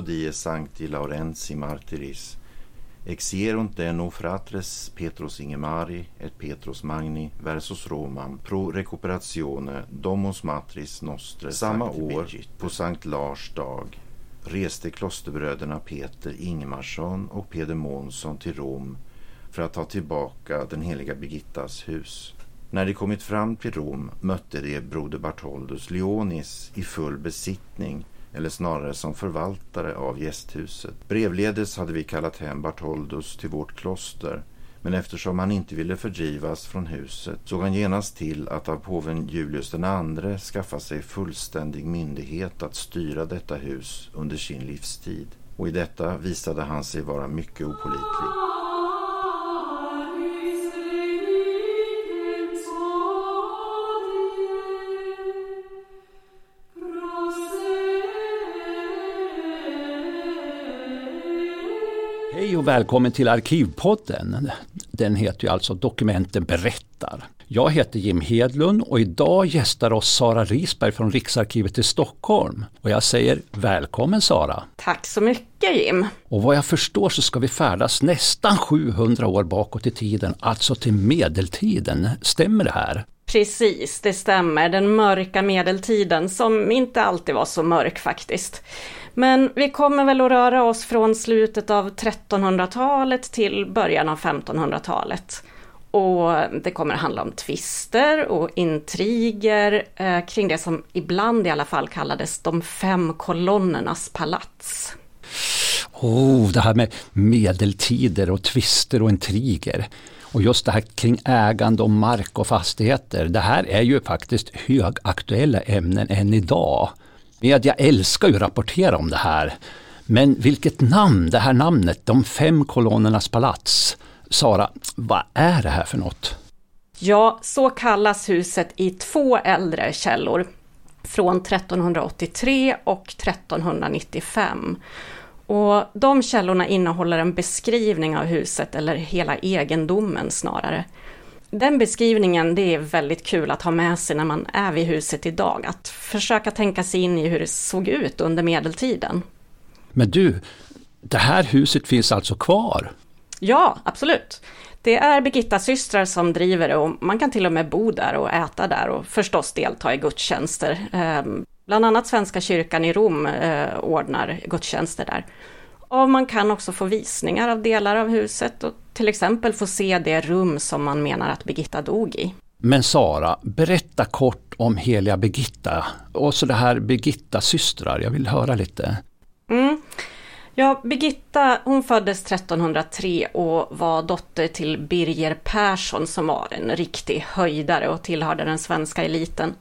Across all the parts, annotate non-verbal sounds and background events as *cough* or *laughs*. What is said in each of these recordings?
Die sancti Laurenti martyris. Exierunt deno fratres Petros Ingemari et Petros Magni versus Romam pro recuperatione Domus Matris Nostre Samma år på Sankt Lars dag. Reste klosterbröderna Peter Ingemarsson och Peder Månsson till Rom för att ta tillbaka den heliga Birgittas hus. När de kommit fram till Rom mötte de broder Bartholdus Leonis i full besittning eller snarare som förvaltare av gästhuset. Brevledes hade vi kallat hem Bartholdus till vårt kloster men eftersom han inte ville fördrivas från huset såg han genast till att av påven Julius II skaffa sig fullständig myndighet att styra detta hus under sin livstid. Och i detta visade han sig vara mycket opålitlig. Hej och välkommen till Arkivpodden. Den heter ju alltså Dokumenten berättar. Jag heter Jim Hedlund och idag gästar oss Sara Risberg från Riksarkivet i Stockholm. Och jag säger välkommen Sara! Tack så mycket Jim! Och vad jag förstår så ska vi färdas nästan 700 år bakåt i tiden, alltså till medeltiden. Stämmer det här? Precis, det stämmer. Den mörka medeltiden som inte alltid var så mörk faktiskt. Men vi kommer väl att röra oss från slutet av 1300-talet till början av 1500-talet. Och det kommer att handla om tvister och intriger eh, kring det som ibland i alla fall kallades de fem kolonnernas palats. Oh, det här med medeltider och tvister och intriger. Och just det här kring ägande och mark och fastigheter. Det här är ju faktiskt högaktuella ämnen än idag. Media älskar ju att rapportera om det här. Men vilket namn, det här namnet, de fem kolonnernas palats. Sara, vad är det här för något? Ja, så kallas huset i två äldre källor. Från 1383 och 1395. Och de källorna innehåller en beskrivning av huset, eller hela egendomen snarare. Den beskrivningen, det är väldigt kul att ha med sig när man är vid huset idag. Att försöka tänka sig in i hur det såg ut under medeltiden. Men du, det här huset finns alltså kvar? Ja, absolut. Det är Birgitta systrar som driver det och man kan till och med bo där och äta där och förstås delta i gudstjänster. Ehm, bland annat Svenska kyrkan i Rom eh, ordnar gudstjänster där. Och man kan också få visningar av delar av huset och till exempel få se det rum som man menar att Birgitta dog i. Men Sara, berätta kort om heliga Birgitta och så det här Birgitta systrar, jag vill höra lite. Mm. Ja, Birgitta hon föddes 1303 och var dotter till Birger Persson som var en riktig höjdare och tillhörde den svenska eliten.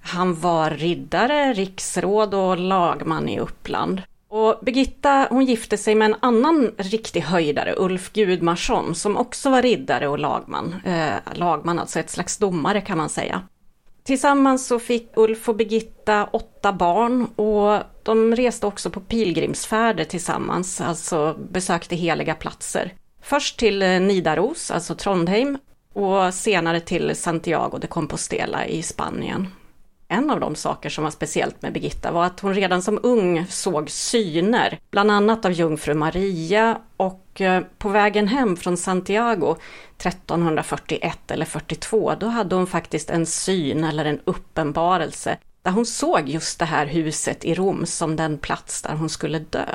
Han var riddare, riksråd och lagman i Uppland. Och Birgitta hon gifte sig med en annan riktig höjdare, Ulf Gudmarsson, som också var riddare och lagman. Eh, lagman, alltså ett slags domare kan man säga. Tillsammans så fick Ulf och Birgitta åtta barn och de reste också på pilgrimsfärder tillsammans, alltså besökte heliga platser. Först till eh, Nidaros, alltså Trondheim, och senare till Santiago de Compostela i Spanien. En av de saker som var speciellt med Birgitta var att hon redan som ung såg syner, bland annat av jungfru Maria och eh, på vägen hem från Santiago 1341 eller 42, då hade hon faktiskt en syn eller en uppenbarelse där hon såg just det här huset i Rom som den plats där hon skulle dö.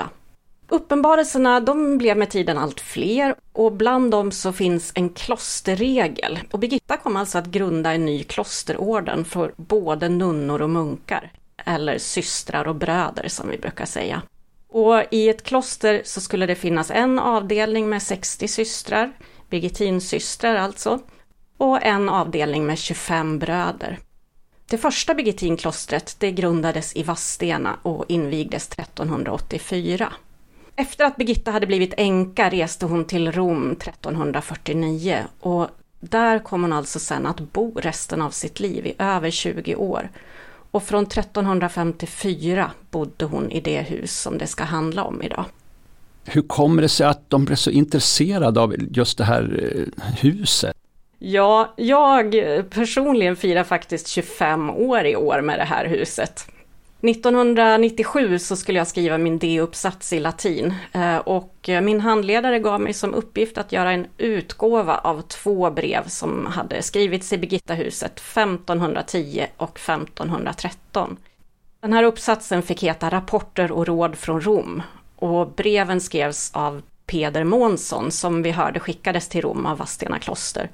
Uppenbarelserna de blev med tiden allt fler och bland dem så finns en klosterregel. Och Birgitta kom alltså att grunda en ny klosterorden för både nunnor och munkar. Eller systrar och bröder som vi brukar säga. Och i ett kloster så skulle det finnas en avdelning med 60 systrar, Birgittinsystrar alltså, och en avdelning med 25 bröder. Det första Birgittinklostret det grundades i Vadstena och invigdes 1384. Efter att Birgitta hade blivit änka reste hon till Rom 1349 och där kom hon alltså sen att bo resten av sitt liv i över 20 år. Och från 1354 bodde hon i det hus som det ska handla om idag. Hur kommer det sig att de blev så intresserade av just det här eh, huset? Ja, jag personligen firar faktiskt 25 år i år med det här huset. 1997 så skulle jag skriva min D-uppsats i latin eh, och eh, min handledare gav mig som uppgift att göra en utgåva av två brev som hade skrivits i Birgittahuset 1510 och 1513. Den här uppsatsen fick heta Rapporter och råd från Rom och breven skrevs av Peder Månsson som vi hörde skickades till Rom av Vadstena kloster.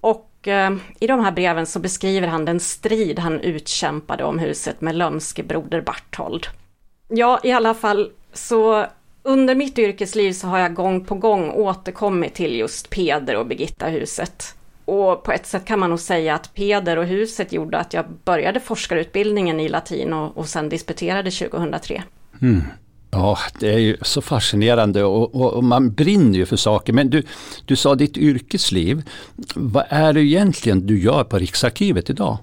Och eh, i de här breven så beskriver han den strid han utkämpade om huset med lömske broder Barthold. Ja, i alla fall så under mitt yrkesliv så har jag gång på gång återkommit till just Peder och Birgitta-huset. Och på ett sätt kan man nog säga att Peder och huset gjorde att jag började forskarutbildningen i latin och, och sen disputerade 2003. Mm. Ja, det är ju så fascinerande och, och, och, man brinner ju för saker. Men du, du sa ditt yrkesliv. Vad är det egentligen du gör på Riksarkivet idag?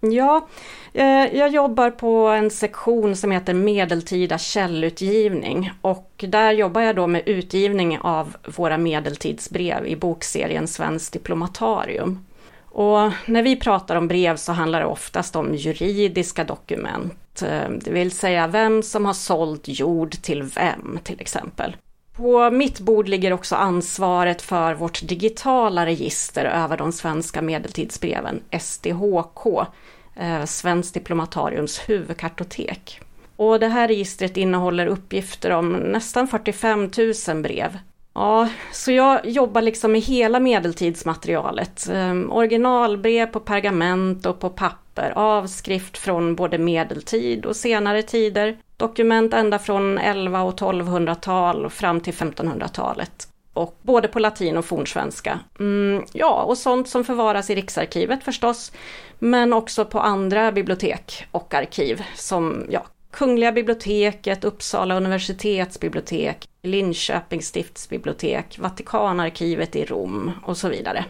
Ja, eh, jag jobbar på en sektion som heter medeltida källutgivning och där jobbar jag då med utgivning av våra medeltidsbrev i bokserien Svenskt diplomatarium. Och när vi pratar om brev så handlar det oftast om juridiska dokument, Eh, det vill säga vem som har sålt jord till vem till exempel. På mitt bord ligger också ansvaret för vårt digitala register över de svenska medeltidsbreven, SDHK, eh, Svenskt diplomatariums huvudkartotek. Och det här registret innehåller uppgifter om nästan 45 000 brev Ja, så jag jobbar liksom med hela medeltidsmaterialet. Um, originalbrev på pergament och på papper, avskrift från både medeltid och senare tider, dokument ända från 11 och 1200-tal fram till 1500-talet. Och både på latin och fornsvenska. Mm, ja, och sånt som förvaras i Riksarkivet förstås, men också på andra bibliotek och arkiv som ja, Kungliga biblioteket, Uppsala universitetsbibliotek, Linköpings stiftsbibliotek, Vatikanarkivet i Rom och så vidare.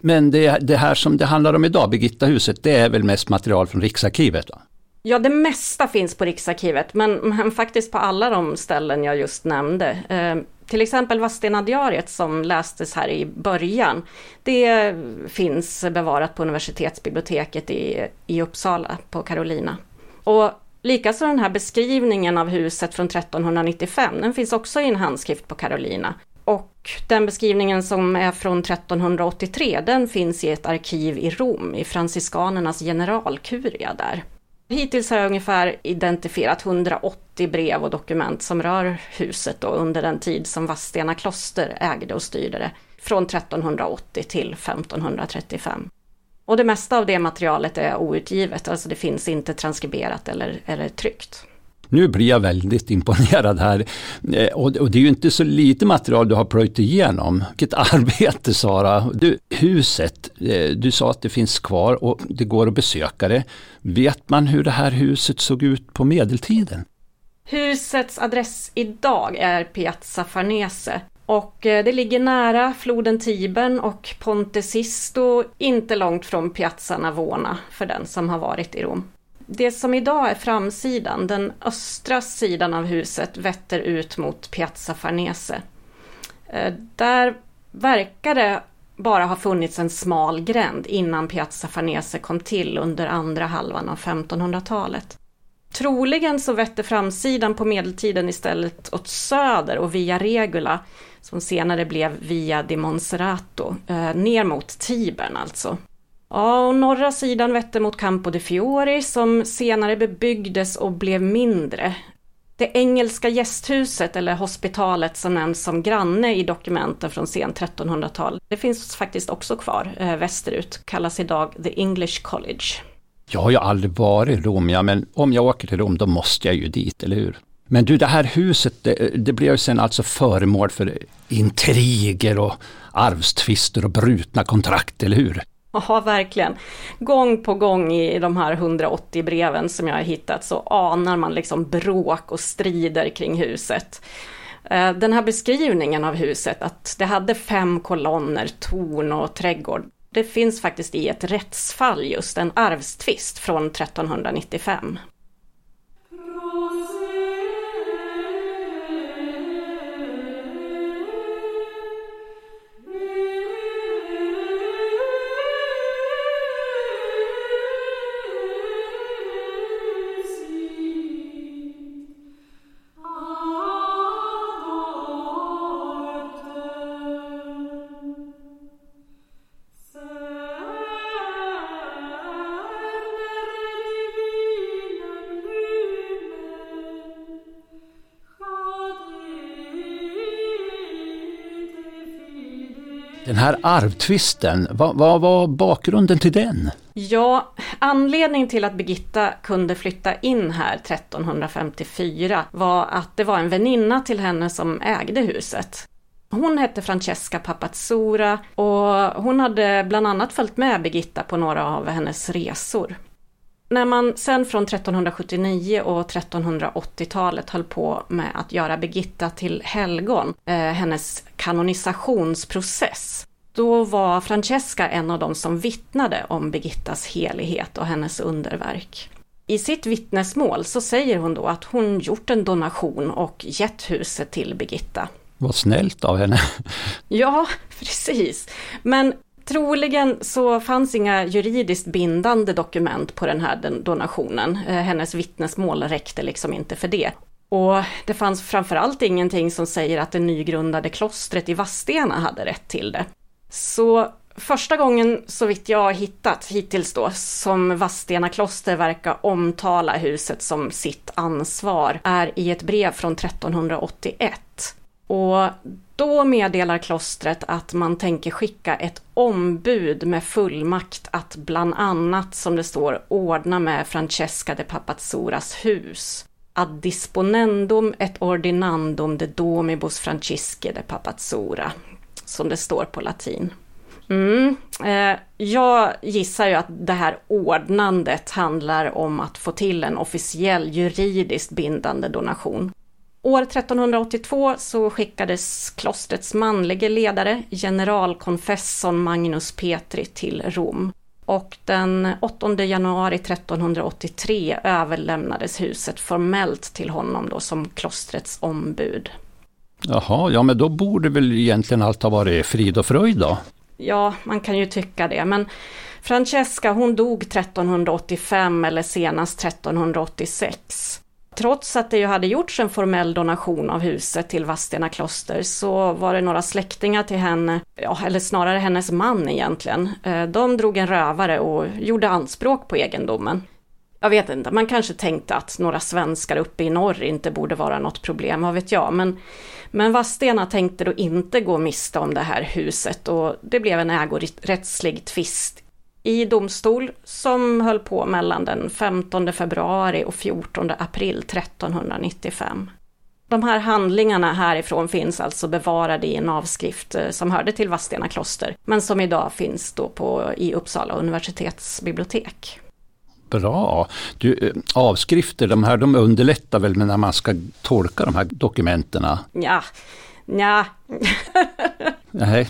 Men det, det här som det handlar om idag, Birgittahuset, det är väl mest material från Riksarkivet? Va? Ja, det mesta finns på Riksarkivet, men, men faktiskt på alla de ställen jag just nämnde. Eh, till exempel Vadstena-diariet som lästes här i början, det finns bevarat på universitetsbiblioteket i, i Uppsala på Karolina. Och Likaså den här beskrivningen av huset från 1395, den finns också i en handskrift på Carolina. Och den beskrivningen som är från 1383, den finns i ett arkiv i Rom, i franciskanernas generalkuria där. Hittills har jag ungefär identifierat 180 brev och dokument som rör huset då under den tid som Vadstena kloster ägde och styrde det, från 1380 till 1535. Och det mesta av det materialet är outgivet, alltså det finns inte transkriberat eller, eller tryckt. Nu blir jag väldigt *laughs* imponerad här. Eh, och det är ju inte så lite material du har plöjt igenom. Vilket *laughs* arbete Sara! Du, huset, eh, du sa att det finns kvar och det går att besöka det. Vet man hur det här huset såg ut på medeltiden? Husets adress idag är Piazza Farnese och eh, det ligger nära floden Tibern och Ponte Sisto, inte långt från Piazza Navona för den som har varit i Rom. Det som idag är framsidan, den östra sidan av huset, vetter ut mot Piazza Farnese. Eh, där verkar det bara ha funnits en smal gränd innan Piazza Farnese kom till under andra halvan av 1500-talet. Troligen så vette framsidan på medeltiden istället åt söder och via Regula som senare blev Via di Monserrato, eh, ner mot Tibern alltså. Ja, och norra sidan vette mot Campo de Fiori som senare bebyggdes och blev mindre. Det engelska gästhuset, eller hospitalet som nämns som granne i dokumenten från sent 1300-tal, det finns faktiskt också kvar eh, västerut, kallas idag The English College. Jag har ju aldrig varit i Rom, ja, men om jag åker till Rom då måste jag ju dit, eller hur? Men du, det här huset, det, det blev sen alltså föremål för intriger och arvstvister och brutna kontrakt, eller hur? Ja, verkligen. Gång på gång i de här 180 breven som jag har hittat så anar man liksom bråk och strider kring huset. Eh, den här beskrivningen av huset, att det hade fem kolonner, torn och trädgård, det finns faktiskt i ett rättsfall just, en arvstvist från 1395. Här arvtvisten, vad, vad var bakgrunden till den? Ja, anledningen till att Birgitta kunde flytta in här 1354 var att det var en väninna till henne som ägde huset. Hon hette Francesca Papazzura och hon hade bland annat följt med Birgitta på några av hennes resor. När man sen från 1379 och 1380-talet höll på med att göra Birgitta till helgon, eh, hennes kanonisationsprocess, då var Francesca en av de som vittnade om Birgittas helighet och hennes underverk. I sitt vittnesmål så säger hon då att hon gjort en donation och gett huset till Birgitta. Vad snällt av henne. Ja, precis. Men Troligen så fanns inga juridiskt bindande dokument på den här donationen. Eh, hennes vittnesmål räckte liksom inte för det. Och det fanns framförallt ingenting som säger att det nygrundade klostret i Vadstena hade rätt till det. Så första gången, så vitt jag har hittat hittills då, som Vadstena kloster verkar omtala huset som sitt ansvar, är i ett brev från 1381. Och då meddelar klostret att man tänker skicka ett ombud med fullmakt att bland annat, som det står, ordna med Francesca de Papazzuras hus. Ad disponendum et ordinandum de domibus Francisci de Papazzura, som det står på latin. Mm. Eh, jag gissar ju att det här ordnandet handlar om att få till en officiell juridiskt bindande donation. År 1382 så skickades klostrets manlige ledare, generalkonfessorn Magnus Petri, till Rom. Och den 8 januari 1383 överlämnades huset formellt till honom då som klostrets ombud. Jaha, ja men då borde väl egentligen allt ha varit frid och fröjd då? Ja, man kan ju tycka det, men Francesca hon dog 1385 eller senast 1386. Trots att det ju hade gjorts en formell donation av huset till Vadstena kloster så var det några släktingar till henne, ja, eller snarare hennes man egentligen. Eh, de drog en rövare och gjorde anspråk på egendomen. Jag vet inte, man kanske tänkte att några svenskar uppe i norr inte borde vara något problem, vad vet jag. Men, men Vadstena tänkte då inte gå miste om det här huset och det blev en ägorättslig tvist i domstol som höll på mellan den 15 februari och 14 april 1395. De här handlingarna härifrån finns alltså bevarade i en avskrift eh, som hörde till Vadstena kloster, men som idag finns då på, i Uppsala universitetsbibliotek. Bra. Du, eh, avskrifter, de här de underlättar väl när man ska tolka de här dokumenten? Ja, ja. *laughs* Nej.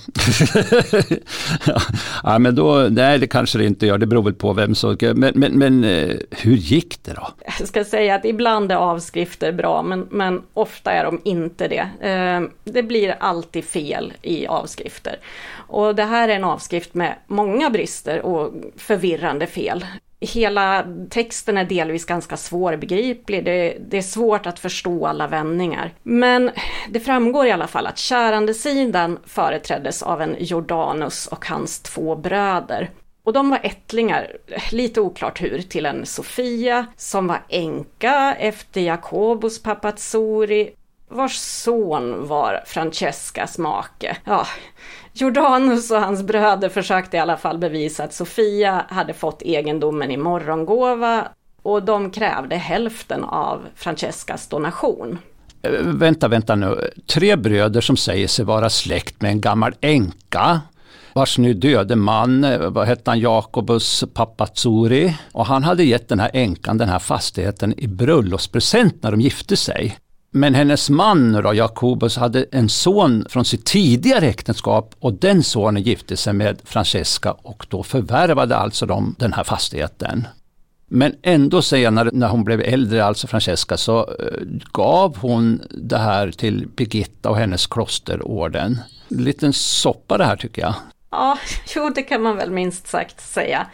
*laughs* ja, men då, nej, det kanske det inte gör. Det beror väl på vem som... Men, men, men eh, hur gick det då? Jag ska säga att ibland är avskrifter bra, men, men ofta är de inte det. Eh, det blir alltid fel i avskrifter. Och det här är en avskrift med många brister och förvirrande fel. Hela texten är delvis ganska svårbegriplig, det, det, är svårt att förstå alla vändningar. Men det framgår i alla fall att kärandesidan företräddes av en Jordanus och hans två bröder. Och de var ättlingar, lite oklart hur, till en Sofia som var änka efter Jakobus Papazzuri vars son var Francescas make. Ja, Jordanus och hans bröder försökte i alla fall bevisa att Sofia hade fått egendomen i morgongåva och de krävde hälften av Francescas donation. Äh, vänta, vänta nu. Tre bröder som säger sig vara släkt med en gammal änka vars nu döde man, eh, vad hette han, Jakobus Papazzuri. Och han hade gett den här änkan den här fastigheten i bröllopspresent när de gifte sig. Men hennes man då, Jakobus hade en son från sitt tidigare äktenskap och den sonen gifte sig med Francesca och då förvärvade alltså de den här fastigheten. Men ändå senare när hon blev äldre, alltså Francesca, så eh, gav hon det här till Birgitta och hennes klosterorden. Liten soppa det här tycker jag. Ja, *laughs* jo det kan man väl minst sagt säga.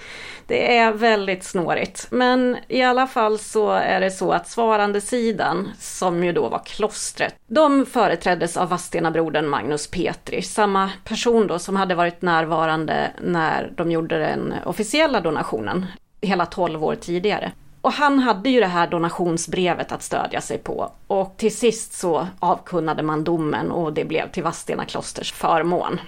Det är väldigt snårigt. Men i alla fall så är det så att svarandesidan, som ju då var klostret, de företräddes av Vadstenabrodern Magnus Petri, samma person då som hade varit närvarande när de gjorde den officiella donationen, hela 12 år tidigare. Och han hade ju det här donationsbrevet att stödja sig på. Och till sist så avkunnade man domen och det blev till Vadstena klosters förmån.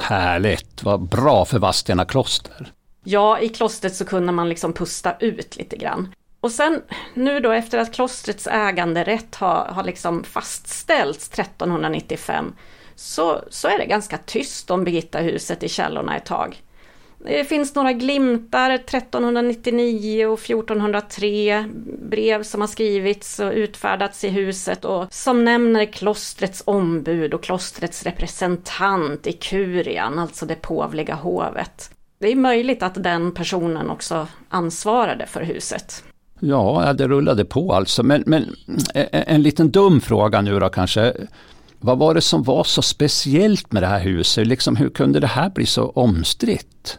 Härligt, vad bra för Vadstena kloster. Ja, i klostret så kunde man liksom pusta ut lite grann. Och sen nu då efter att klostrets äganderätt har, har liksom fastställts 1395 så, så är det ganska tyst om Birgittahuset i källorna ett tag. Det finns några glimtar 1399 och 1403 brev som har skrivits och utfärdats i huset och som nämner klostrets ombud och klostrets representant i kurian, alltså det påvliga hovet. Det är möjligt att den personen också ansvarade för huset. Ja, det rullade på alltså. Men, men en liten dum fråga nu då kanske. Vad var det som var så speciellt med det här huset? Liksom, hur kunde det här bli så omstritt?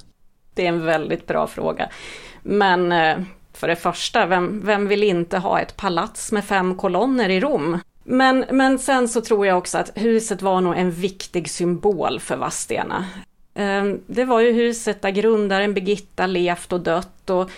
Det är en väldigt bra fråga. Men eh, för det första, vem, vem vill inte ha ett palats med fem kolonner i Rom? Men, men sen så tror jag också att huset var nog en viktig symbol för Vadstena. Ehm, det var ju huset där grundaren Birgitta levt och dött och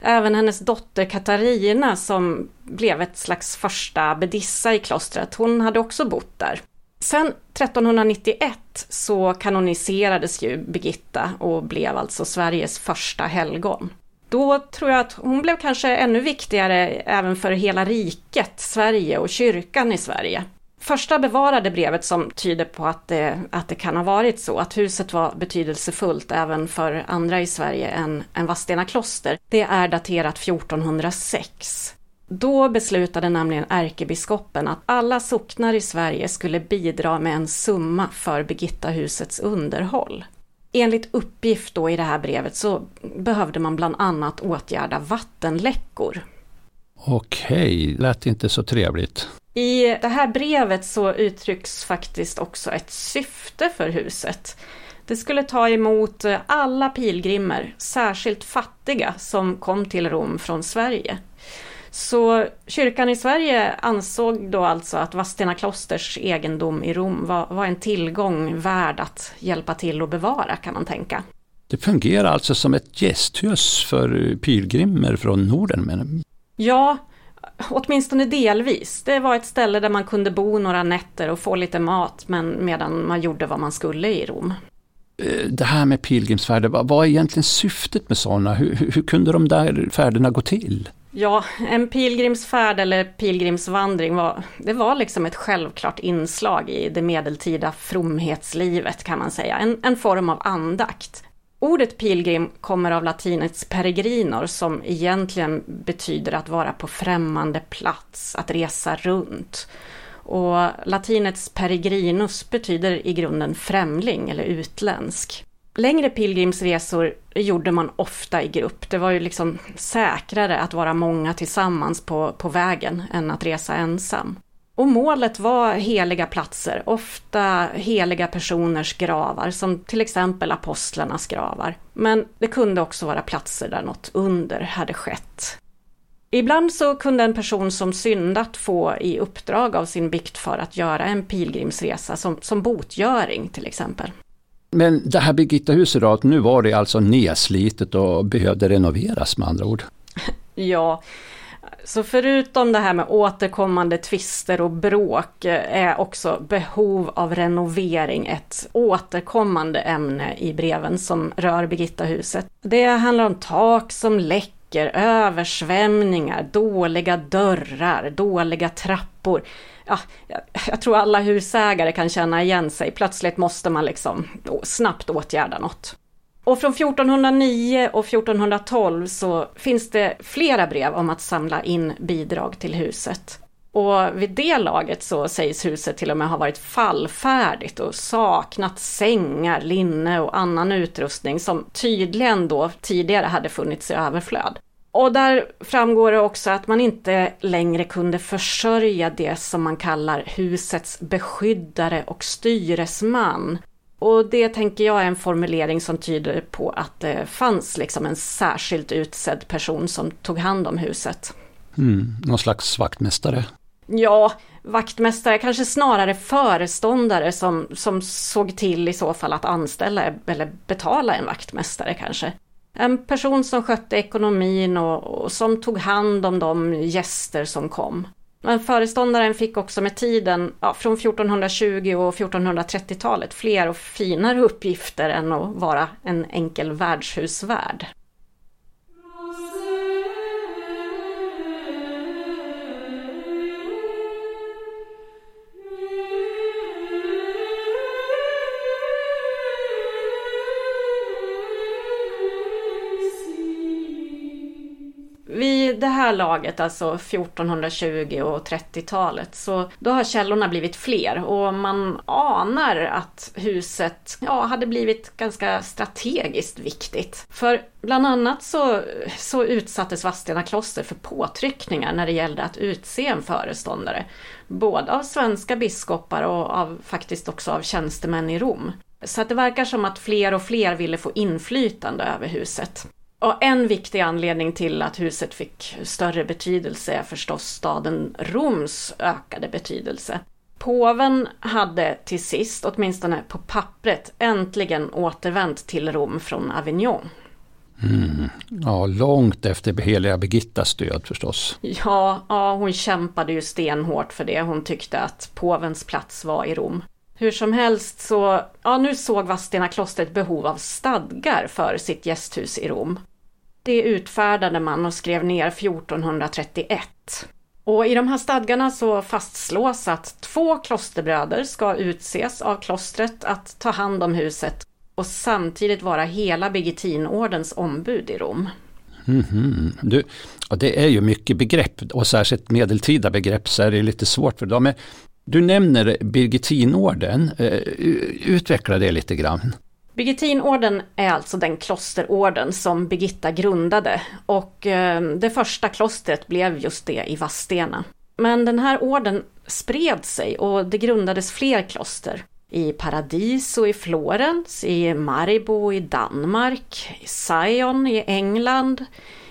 även hennes dotter Katarina som blev ett slags första bedissa i klostret, hon hade också bott där. Sen 1391 så kanoniserades ju Birgitta och blev alltså Sveriges första helgon. Då tror jag att hon blev kanske ännu viktigare även för hela riket, Sverige och kyrkan i Sverige. Första bevarade brevet som tyder på att det, att det kan ha varit så, att huset var betydelsefullt även för andra i Sverige än, än Vadstena kloster, det är daterat 1406. Då beslutade nämligen ärkebiskopen att alla socknar i Sverige skulle bidra med en summa för Birgittahusets underhåll. Enligt uppgift då i det här brevet så behövde man bland annat åtgärda vattenläckor. Okej, lät inte så trevligt. I det här brevet så uttrycks faktiskt också ett syfte för huset. Det skulle ta emot alla pilgrimer, särskilt fattiga, som kom till Rom från Sverige. Så kyrkan i Sverige ansåg då alltså att Vadstena klosters egendom i Rom var, var en tillgång värd att hjälpa till att bevara kan man tänka. Det fungerar alltså som ett gästhus för pilgrimer från Norden? Men... Ja, åtminstone delvis. Det var ett ställe där man kunde bo några nätter och få lite mat men medan man gjorde vad man skulle i Rom. Eh, det här med pilgrimsfärder, vad är egentligen syftet med sådana? Hur, hur kunde de där färderna gå till? Ja, en pilgrimsfärd eller pilgrimsvandring var, det var liksom ett självklart inslag i det medeltida fromhetslivet kan man säga. En, en form av andakt. Ordet pilgrim kommer av latinets peregrinor som egentligen betyder att vara på främmande plats, att resa runt. Och latinets peregrinus betyder i grunden främling eller utländsk. Längre pilgrimsresor gjorde man ofta i grupp. Det var ju liksom säkrare att vara många tillsammans på, på vägen än att resa ensam. Och målet var heliga platser, ofta heliga personers gravar, som till exempel apostlarnas gravar. Men det kunde också vara platser där något under hade skett. Ibland så kunde en person som syndat få i uppdrag av sin biktfar att göra en pilgrimsresa som, som botgöring till exempel. Men det här Birgittahuset nu var det alltså nedslitet och behövde renoveras med andra ord? *laughs* ja, så förutom det här med återkommande tvister och bråk eh, är också behov av renovering ett återkommande ämne i breven som rör Birgittahuset. Det handlar om tak som läcker, översvämningar, dåliga dörrar, dåliga trappor. Ja, jag tror alla husägare kan känna igen sig. Plötsligt måste man liksom snabbt åtgärda något. Och från 1409 och 1412 så finns det flera brev om att samla in bidrag till huset. Och vid det laget så sägs huset till och med ha varit fallfärdigt och saknat sängar, linne och annan utrustning som tydligen då tidigare hade funnits i överflöd. Och där framgår det också att man inte längre kunde försörja det som man kallar husets beskyddare och styresman. Och det tänker jag är en formulering som tyder på att det fanns liksom en särskilt utsedd person som tog hand om huset. Mm, någon slags vaktmästare? Ja, vaktmästare, kanske snarare föreståndare som, som såg till i så fall att anställa eller betala en vaktmästare kanske. En person som skötte ekonomin och, och som tog hand om de gäster som kom. Men föreståndaren fick också med tiden, ja, från 1420 och 1430-talet, fler och finare uppgifter än att vara en enkel värdshusvärd. Det här laget, alltså 1420 och 30-talet, så då har källorna blivit fler och man anar att huset ja, hade blivit ganska strategiskt viktigt. För bland annat så, så utsattes Vadstena kloster för påtryckningar när det gällde att utse en föreståndare. Både av svenska biskopar och av, faktiskt också av tjänstemän i Rom. Så att det verkar som att fler och fler ville få inflytande över huset. Och en viktig anledning till att huset fick större betydelse är förstås staden Roms ökade betydelse. Påven hade till sist, åtminstone på pappret, äntligen återvänt till Rom från Avignon. Mm. Ja, långt efter heliga Birgittas död förstås. Ja, ja, hon kämpade ju stenhårt för det. Hon tyckte att påvens plats var i Rom. Hur som helst så, ja nu såg Vadstena kloster ett behov av stadgar för sitt gästhus i Rom. Det utfärdade man och skrev ner 1431. Och i de här stadgarna så fastslås att två klosterbröder ska utses av klostret att ta hand om huset och samtidigt vara hela Birgittinordens ombud i Rom. Mm -hmm. du, och det är ju mycket begrepp och särskilt medeltida begrepp så är det lite svårt för dem. Du nämner Birgittinorden, eh, utveckla det lite grann. Birgittinorden är alltså den klosterorden som Birgitta grundade och eh, det första klostret blev just det i Vadstena. Men den här orden spred sig och det grundades fler kloster. I Paradiso i Florens, i Maribo i Danmark, i Sion i England,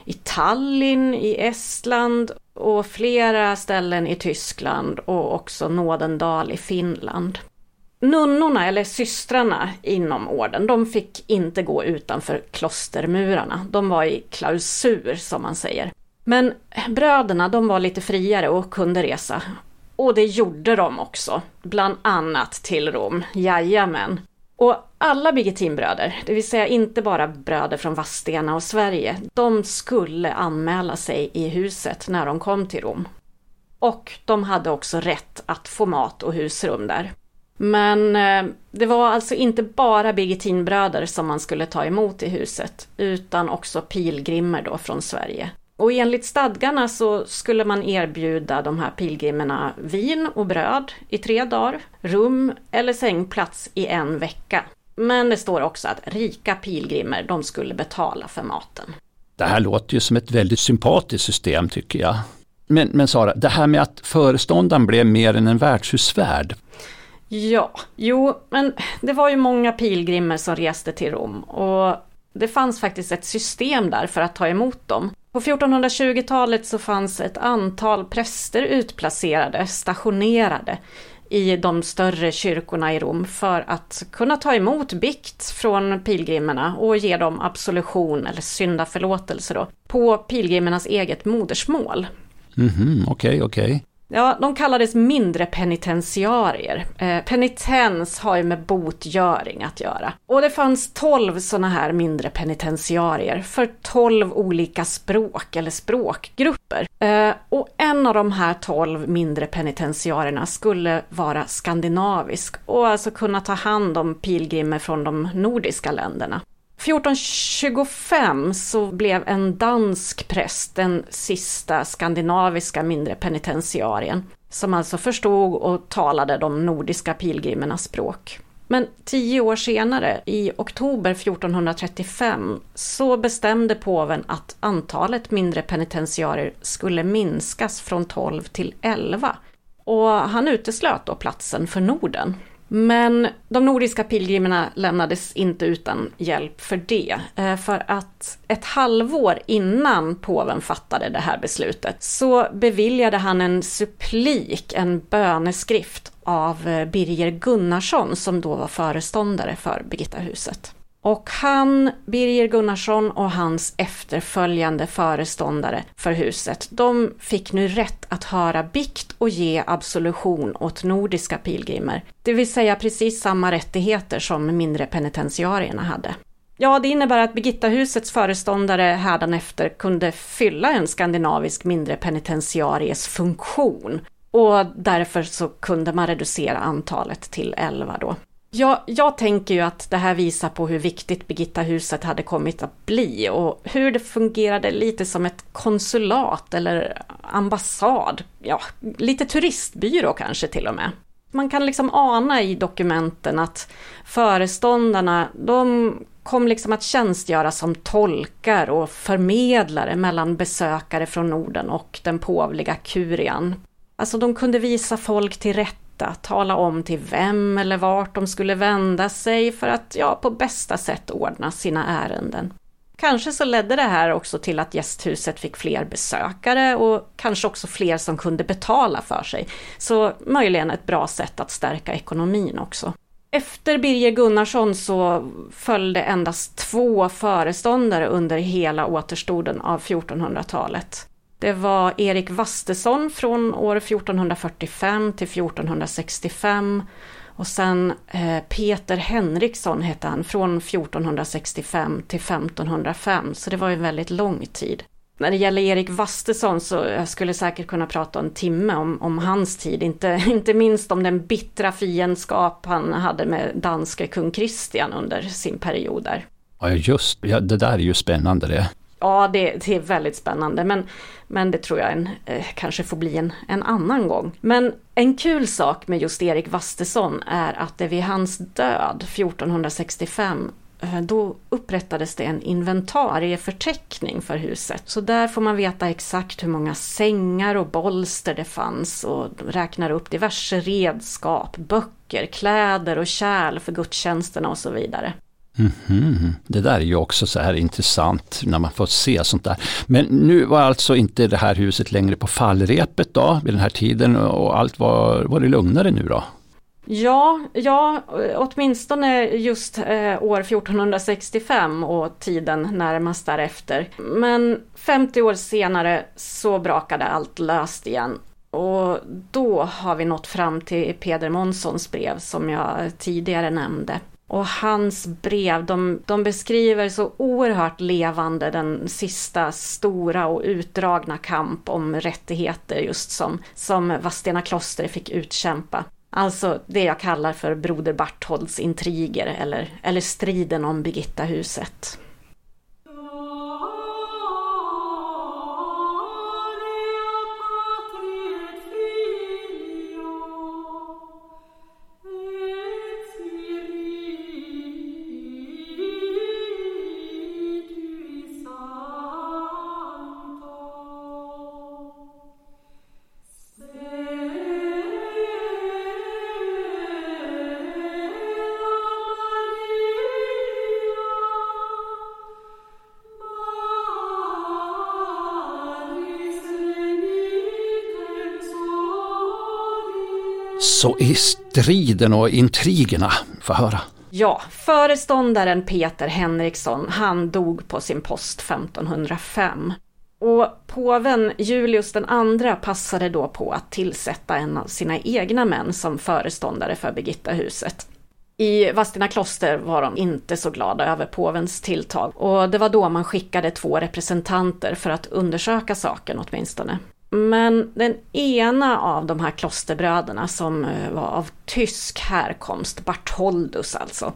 i Tallinn i Estland och flera ställen i Tyskland och också Nådendal i Finland. Nunnorna, eller systrarna inom orden, de fick inte gå utanför klostermurarna. De var i klausur, som man säger. Men bröderna, de var lite friare och kunde resa. Och det gjorde de också, bland annat till Rom. Jajamän. Och alla Birgittinbröder, det vill säga inte bara bröder från Vadstena och Sverige, de skulle anmäla sig i huset när de kom till Rom. Och de hade också rätt att få mat och husrum där. Men eh, det var alltså inte bara Birgittinbröder som man skulle ta emot i huset, utan också pilgrimer då från Sverige. Och enligt stadgarna så skulle man erbjuda de här pilgrimerna vin och bröd i tre dagar, rum eller sängplats i en vecka. Men det står också att rika pilgrimer, de skulle betala för maten. Det här låter ju som ett väldigt sympatiskt system tycker jag. Men, men Sara, det här med att föreståndaren blev mer än en värdshusvärd, Ja, jo, men det var ju många pilgrimer som reste till Rom och det fanns faktiskt ett system där för att ta emot dem. På 1420-talet så fanns ett antal präster utplacerade, stationerade i de större kyrkorna i Rom för att kunna ta emot bikt från pilgrimerna och ge dem absolution eller syndaförlåtelse då, på pilgrimernas eget modersmål. Mhm, okej, okej. Ja, de kallades mindre penitentiarier. Eh, penitens har ju med botgöring att göra. Och det fanns tolv sådana här mindre penitentiarier för tolv olika språk eller språkgrupper. Eh, och en av de här tolv mindre penitentiarierna skulle vara skandinavisk och alltså kunna ta hand om pilgrimer från de nordiska länderna. 1425 så blev en dansk präst den sista skandinaviska mindre penitentiarien, som alltså förstod och talade de nordiska pilgrimernas språk. Men tio år senare, i oktober 1435, så bestämde påven att antalet mindre penitentiarier skulle minskas från 12 till 11. Och han uteslöt då platsen för Norden. Men de nordiska pilgrimerna lämnades inte utan hjälp för det. Eh, för att ett halvår innan påven fattade det här beslutet så beviljade han en supplik, en böneskrift av eh, Birger Gunnarsson som då var föreståndare för Birgittahuset. Och han, Birger Gunnarsson och hans efterföljande föreståndare för huset, de fick nu rätt att höra bikt och ge absolution åt nordiska pilgrimer. Det vill säga precis samma rättigheter som mindre penitentiarierna hade. Ja, det innebär att Birgittahusets föreståndare hädanefter kunde fylla en skandinavisk mindre penitentiaries funktion. Och därför så kunde man reducera antalet till 11 då. Ja, jag tänker ju att det här visar på hur viktigt Birgitta-huset hade kommit att bli och hur det fungerade lite som ett konsulat eller ambassad. Ja, lite turistbyrå kanske till och med. Man kan liksom ana i dokumenten att föreståndarna, de kom liksom att tjänstgöra som tolkar och förmedlare mellan besökare från Norden och den påvliga kurian. Alltså de kunde visa folk till berätta, tala om till vem eller vart de skulle vända sig för att ja, på bästa sätt ordna sina ärenden. Kanske så ledde det här också till att gästhuset fick fler besökare och kanske också fler som kunde betala för sig. Så möjligen ett bra sätt att stärka ekonomin också. Efter Birger Gunnarsson så följde endast två föreståndare under hela återstoden av 1400-talet. Det var Erik Vastesson från år 1445 till 1465 och sen eh, Peter Henriksson hette han från 1465 till 1505, så det var ju en väldigt lång tid. När det gäller Erik Vastesson så jag skulle säkert kunna prata en timme om, om hans tid, inte, *laughs* inte minst om den bittra fiendskap han hade med danske kung Kristian under sin period där. Ja, just ja, det där är ju spännande det. Ja, det, det, är väldigt spännande, men, men det tror jag en, eh, kanske får bli en, en annan gång. Men en kul sak med just Erik Vastesson är att det vid hans död 1465 eh, då upprättades det en inventarieförteckning för huset. Så där får man veta exakt hur många sängar och bolster det fanns och räknar upp diverse redskap, böcker, kläder och kärl för gudstjänsterna och så vidare. Mm -hmm. Det där är ju också så här intressant när man får se sånt där. Men nu var alltså inte det här huset längre på fallrepet då vid den här tiden och allt var, var det lugnare nu då? Ja, ja, åtminstone just eh, år 1465 och tiden närmast därefter. Men 50 år senare så brakade allt löst igen. Och då har vi nått fram till Peder Månssons brev som jag tidigare nämnde. Och hans brev, de, de, beskriver så oerhört levande den sista stora och utdragna kamp om rättigheter just som, som Vadstena kloster fick utkämpa. Alltså det jag kallar för Broder Bartholds intriger eller, eller striden om Birgittahuset. Så i striden och intrigerna, få höra. Ja, föreståndaren Peter Henriksson, han dog på sin post 1505. Och påven Julius II passade då på att tillsätta en av sina egna män som föreståndare för Birgittahuset. I Vadstena kloster var de inte så glada över påvens tilltag och det var då man skickade två representanter för att undersöka saken åtminstone. Men den ena av de här klosterbröderna som eh, var av tysk härkomst, Bartholdus alltså,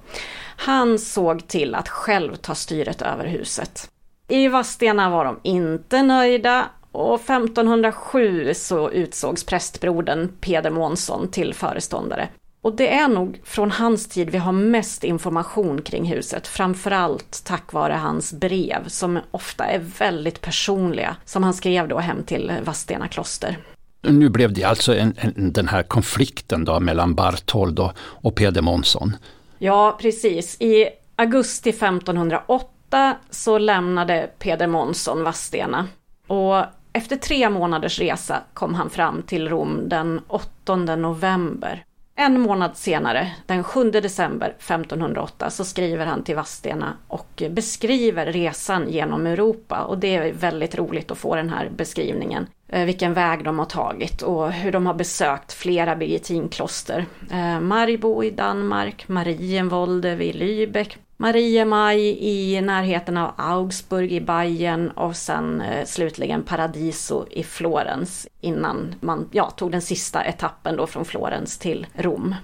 han såg till att själv ta styret över huset. I Vadstena var de inte nöjda och 1507 så utsågs prästbrodern Peder Månsson till föreståndare. Och det är nog från hans tid vi har mest information kring huset, framförallt tack vare hans brev som ofta är väldigt personliga, som han skrev då hem till Vadstena kloster. Nu blev det alltså en, en, den här konflikten då mellan Barthold och, och Peder Månsson. Ja, precis. I augusti 1508 så lämnade Peder Månsson Vadstena. Och efter tre månaders resa kom han fram till Rom den 8 november. En månad senare, den 7 december 1508, så skriver han till Vadstena och beskriver resan genom Europa. Och det är väldigt roligt att få den här beskrivningen. Eh, vilken väg de har tagit och hur de har besökt flera birgitinkloster. Eh, Maribo i Danmark, Marienvolde vid Lübeck, Mariemaj i närheten av Augsburg i Bayern och sen eh, slutligen Paradiso i Florens innan man ja, tog den sista etappen då från Florens till Rom.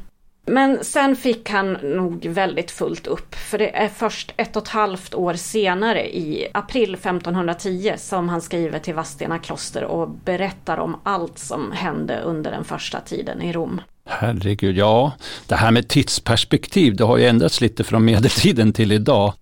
Men sen fick han nog väldigt fullt upp, för det är först ett och ett halvt år senare, i april 1510, som han skriver till Vadstena kloster och berättar om allt som hände under den första tiden i Rom. Herregud, ja. Det här med tidsperspektiv, det har ju ändrats lite från medeltiden till idag.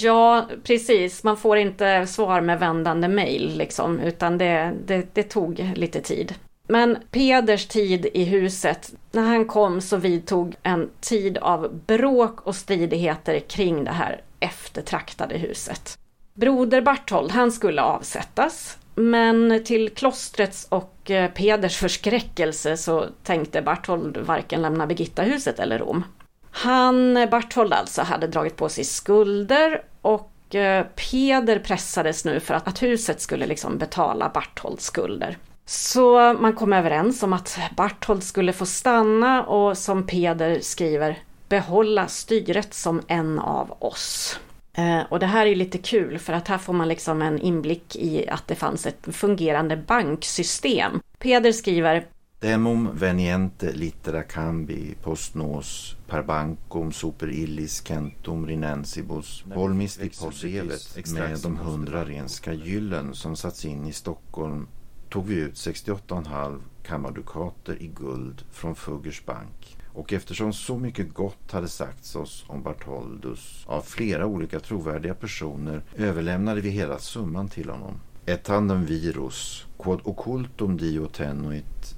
Ja, precis. Man får inte svar med vändande mejl, liksom, utan det, det, det tog lite tid. Men Peders tid i huset, när han kom så vidtog en tid av bråk och stridigheter kring det här eftertraktade huset. Broder Barthold, han skulle avsättas, men till klostrets och eh, Peders förskräckelse så tänkte Barthold varken lämna Birgitta-huset eller Rom. Han, Barthold alltså, hade dragit på sig skulder och eh, Peder pressades nu för att, huset skulle liksom betala Bartholds skulder. Så man kom överens om att Barthold skulle få stanna och som Peder skriver behålla styret som en av oss. Eh, och det här är lite kul för att här får man liksom en inblick i att det fanns ett fungerande banksystem. Peder skriver Demum veniente littera cambi post nos per bankum super illis centum rinensibus volmis depositet med de hundra renska gyllen som satts in i Stockholm tog vi ut 68,5 kammardukater i guld från Fuggers bank. Och eftersom så mycket gott hade sagts oss om Bartholdus av flera olika trovärdiga personer överlämnade vi hela summan till honom. Et tandem virus, quod occultum dio tenuit,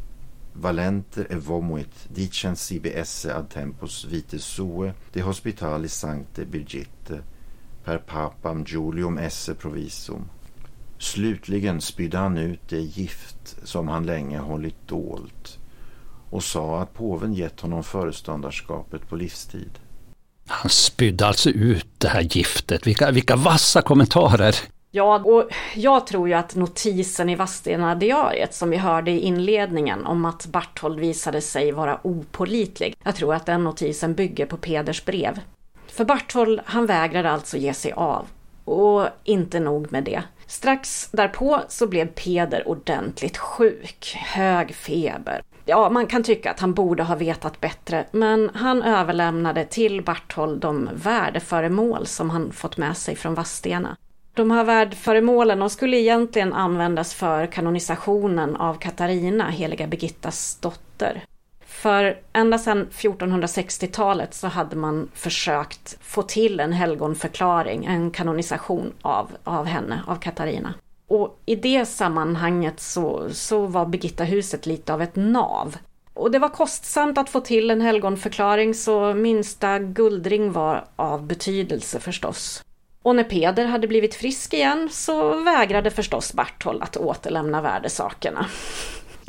valenter evomuit, dicens sibi esse ad tempus vite sue, de hospitali sancte Birgitte, per papam Julium esse provisum, Slutligen spydde han ut det gift som han länge hållit dolt och sa att påven gett honom föreståndarskapet på livstid. Han spydde alltså ut det här giftet. Vilka, vilka vassa kommentarer! Ja, och jag tror ju att notisen i Vadstena-diariet som vi hörde i inledningen om att Barthold visade sig vara opolitlig. Jag tror att den notisen bygger på Peders brev. För Barthold, han vägrade alltså ge sig av. Och inte nog med det. Strax därpå så blev Peder ordentligt sjuk, hög feber. Ja, man kan tycka att han borde ha vetat bättre, men han överlämnade till Barthold de värdeföremål som han fått med sig från Vadstena. De här värdföremålen skulle egentligen användas för kanonisationen av Katarina, heliga Birgittas dotter. För ända sedan 1460-talet så hade man försökt få till en helgonförklaring, en kanonisation av, av henne, av Katarina. Och i det sammanhanget så, så var Birgittahuset lite av ett nav. Och det var kostsamt att få till en helgonförklaring så minsta guldring var av betydelse förstås. Och när Peder hade blivit frisk igen så vägrade förstås Barthold att återlämna värdesakerna.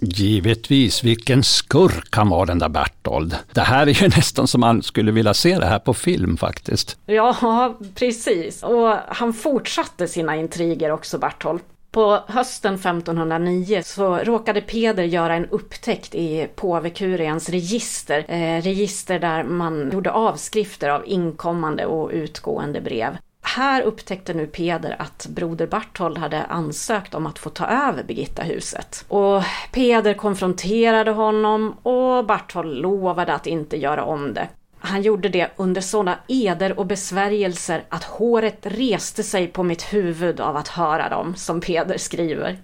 Givetvis, vilken skurk han var den där Bertold. Det här är ju *laughs* nästan som man skulle vilja se det här på film faktiskt. Ja, *laughs* precis. Och han fortsatte sina intriger också, Bertold. På hösten 1509 så råkade Peder göra en upptäckt i påvekuriens register. Eh, register där man gjorde avskrifter av inkommande och utgående brev här upptäckte nu Peder att broder Barthold hade ansökt om att få ta över Birgittahuset. Och Peder konfronterade honom och Barthold lovade att inte göra om det. Han gjorde det under sådana eder och besvärjelser att håret reste sig på mitt huvud av att höra dem, som Peder skriver.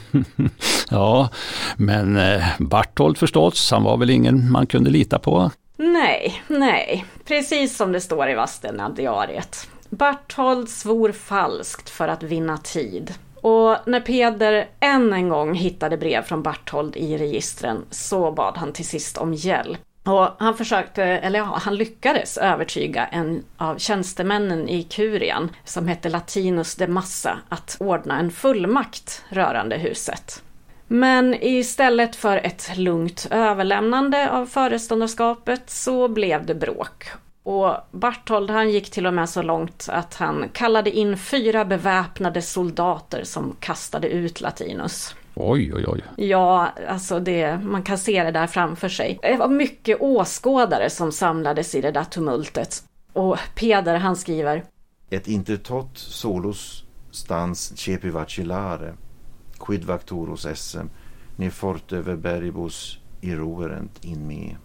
*laughs* ja, men eh, Barthold förstås, han var väl ingen man kunde lita på? Nej, nej, precis som det står i Vadstena-diariet. Barthold svor falskt för att vinna tid. Och när Peder än en gång hittade brev från Barthold i registren så bad han till sist om hjälp. Och han försökte, eller ja, han lyckades övertyga en av tjänstemännen i kurian som hette Latinus de Massa att ordna en fullmakt rörande huset. Men istället för ett lugnt överlämnande av föreståndarskapet så blev det bråk. Och Barthold han gick till och med så långt att han kallade in fyra beväpnade soldater som kastade ut Latinus. Oj, oj, oj. Ja, alltså det, man kan se det där framför sig. Det var mycket åskådare som samlades i det där tumultet. Och Peder han skriver Ett intertot solus stans cepi vacillare quid vacturus essem ne forte verberibus irroverent in me.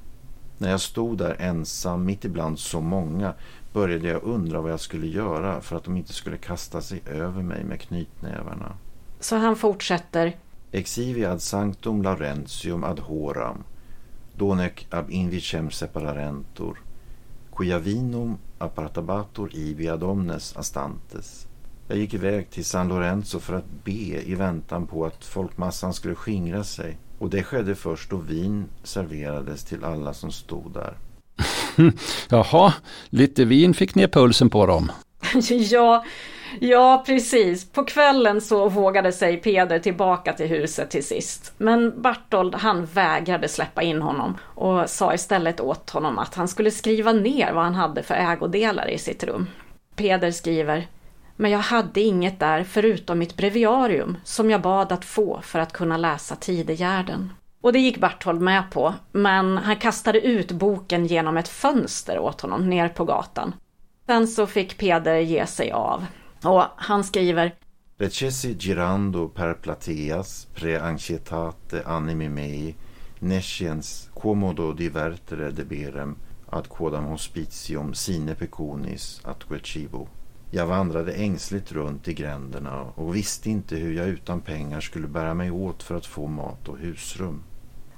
När jag stod där ensam mitt ibland så många började jag undra vad jag skulle göra för att de inte skulle kasta sig över mig med knytnävarna. Så han fortsätter Exivi ad sanctum Laurentium ad horam, donec ab invicem separarentur, quia vinum appartabatur ibi ad omnes astantes. Jag gick iväg till San Lorenzo för att be i väntan på att folkmassan skulle skingra sig. Och det skedde först då vin serverades till alla som stod där. *laughs* Jaha, lite vin fick ner pulsen på dem. *laughs* ja, ja, precis. På kvällen så vågade sig Peder tillbaka till huset till sist. Men Bartold han vägrade släppa in honom och sa istället åt honom att han skulle skriva ner vad han hade för ägodelar i sitt rum. Peder skriver men jag hade inget där förutom mitt breviarium som jag bad att få för att kunna läsa Tidegärden. Och det gick Barthold med på, men han kastade ut boken genom ett fönster åt honom ner på gatan. Sen så fick Peder ge sig av. Och han skriver Recessi girando per plateas pre anxietate animi mei nesciens quomodo divertere deberem ad quodam hospitium sine pecunis atque cibo. Jag vandrade ängsligt runt i gränderna och visste inte hur jag utan pengar skulle bära mig åt för att få mat och husrum.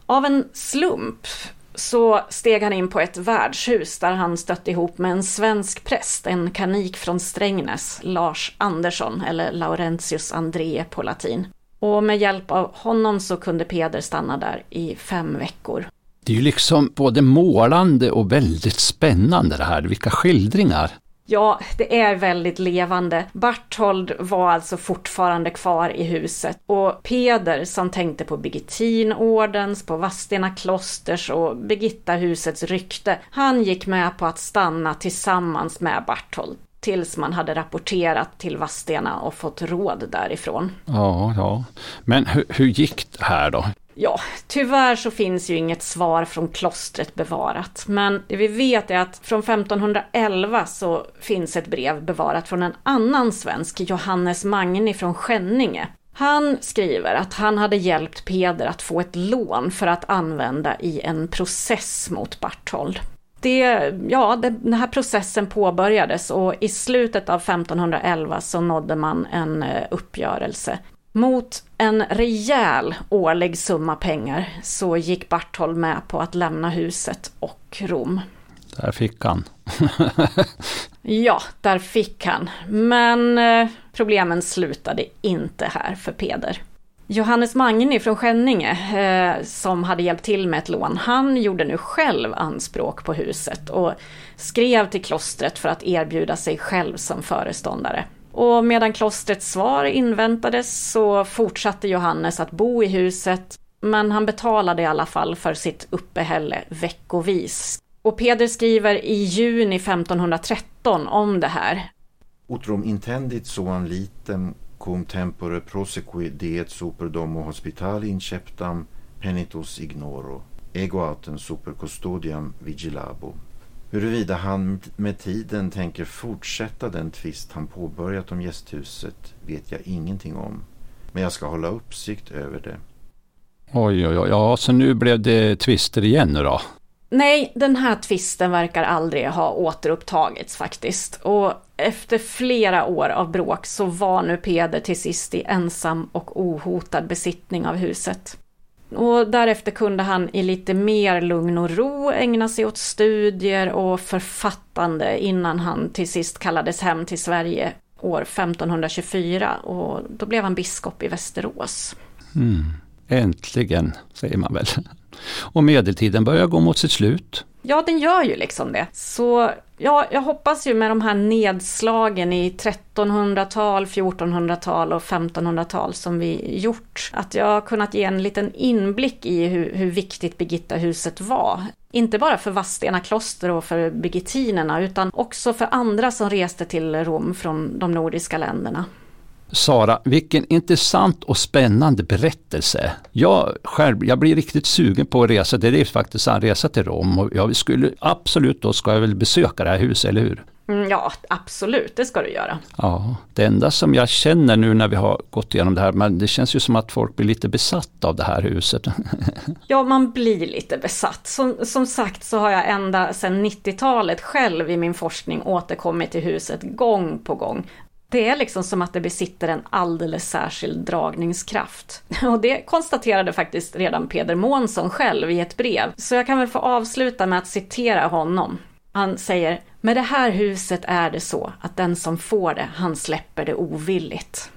Av en slump så steg han in på ett värdshus där han stötte ihop med en svensk präst, en kanik från Strängnäs, Lars Andersson, eller Laurentius André på latin. Och med hjälp av honom så kunde Peder stanna där i fem veckor. Det är ju liksom både målande och väldigt spännande det här, vilka skildringar. Ja, det är väldigt levande. Barthold var alltså fortfarande kvar i huset och Peder som tänkte på Birgittinordens, på Vadstena klosters och Birgittahusets rykte, han gick med på att stanna tillsammans med Barthold tills man hade rapporterat till Vadstena och fått råd därifrån. Ja, ja. Men hur, hur gick det här då? Ja, tyvärr så finns ju inget svar från klostret bevarat. Men det vi vet är att från 1511 så finns ett brev bevarat från en annan svensk, Johannes Magni från Skänninge. Han skriver att han hade hjälpt Peder att få ett lån för att använda i en process mot Barthold. Det, ja, det, den här processen påbörjades och i slutet av 1511 så nådde man en eh, uppgörelse. Mot en rejäl årlig summa pengar så gick Barthold med på att lämna huset och Rom. Där fick han. *laughs* ja, där fick han. Men eh, problemen slutade inte här för Peder. Johannes Magni från Skänninge, eh, som hade hjälpt till med ett lån, han gjorde nu själv anspråk på huset och skrev till klostret för att erbjuda sig själv som föreståndare. Och medan klostrets svar inväntades så fortsatte Johannes att bo i huset, men han betalade i alla fall för sitt uppehälle veckovis. Och Peder skriver i juni 1513 om det här. Utrum intendit soan litem cum tempore prosequi deet super domo hospitali inceptam penitus ignoro, ego autem super custodiam vigilabo. Huruvida han med tiden tänker fortsätta den tvist han påbörjat om gästhuset vet jag ingenting om. Men jag ska hålla uppsikt över det. Oj, oj, oj. Ja, så nu blev det tvister igen nu då? Nej, den här tvisten verkar aldrig ha återupptagits faktiskt. Och efter flera år av bråk så var nu Peder till sist i ensam och ohotad besittning av huset. Och därefter kunde han i lite mer lugn och ro ägna sig åt studier och författande innan han till sist kallades hem till Sverige år 1524 och då blev han biskop i Västerås. Mm. Äntligen, säger man väl. *laughs* Och medeltiden börjar gå mot sitt slut. Ja, den gör ju liksom det. Så ja, jag hoppas ju med de här nedslagen i 1300-tal, 1400-tal och 1500-tal som vi gjort, att jag har kunnat ge en liten inblick i hur, hur viktigt Birgittahuset var. Inte bara för Vadstena kloster och för birgittinerna, utan också för andra som reste till Rom från de nordiska länderna. Sara, vilken intressant och spännande berättelse. Jag själv, jag blir riktigt sugen på att resa, det är faktiskt en resa till Rom och jag skulle absolut då ska jag väl besöka det här huset, eller hur? Mm, ja, absolut, det ska du göra. Ja, det enda som jag känner nu när vi har gått igenom det här, men det känns ju som att folk blir lite besatt av det här huset. *laughs* ja, man blir lite besatt. Som, som sagt så har jag ända sedan 90-talet själv i min forskning återkommit till huset gång på gång. Det är liksom som att det besitter en alldeles särskild dragningskraft. *laughs* Och det konstaterade faktiskt redan Peder Månsson själv i ett brev. Så jag kan väl få avsluta med att citera honom. Han säger, med det här huset är det så att den som får det, han släpper det ovilligt.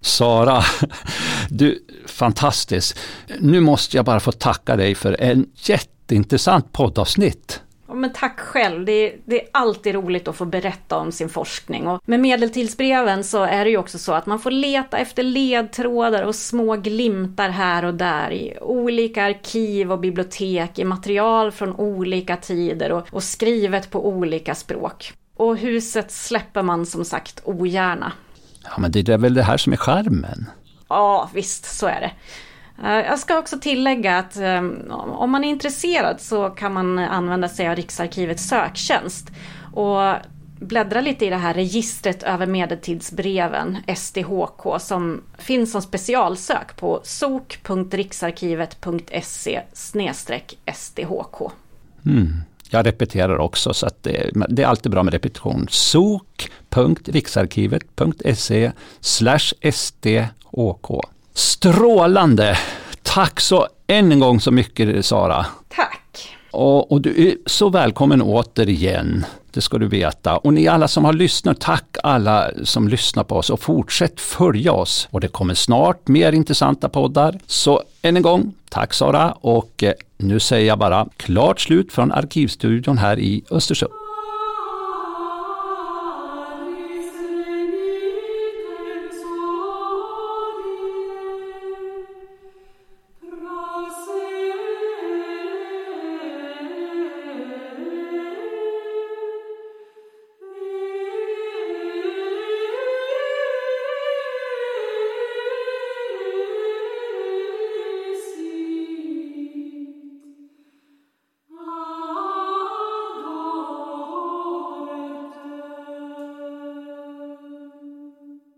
Sara, *laughs* du, fantastisk. Nu måste jag bara få tacka dig för en jätteintressant poddavsnitt. Men tack själv. Det är, det är, alltid roligt att få berätta om sin forskning. Och med medeltidsbreven så är det ju också så att man får leta efter ledtrådar och små glimtar här och där i olika arkiv och bibliotek, i material från olika tider och, och skrivet på olika språk. Och huset släpper man som sagt ogärna. Ja, men det är väl det här som är charmen? Ja, visst, så är det. Eh, jag ska också tillägga att ehm, om man är intresserad så kan man använda sig av Riksarkivets söktjänst och bläddra lite i det här registret över medeltidsbreven, SDHK, som finns som specialsök på sok.riksarkivet.se SDHK. Mm. Jag repeterar också så att det, det, är alltid bra med repetition. sok.riksarkivet.se SDHK. Strålande! Tack så än en gång så mycket Sara. Tack. Och, och, du är så välkommen återigen. Det ska du veta. Och ni alla som har lyssnat, tack alla som lyssnar på oss och fortsätt följa oss. Och det kommer snart mer intressanta poddar. Så än en gång, tack Sara och eh, nu säger jag bara klart slut från Arkivstudion här i Östersund.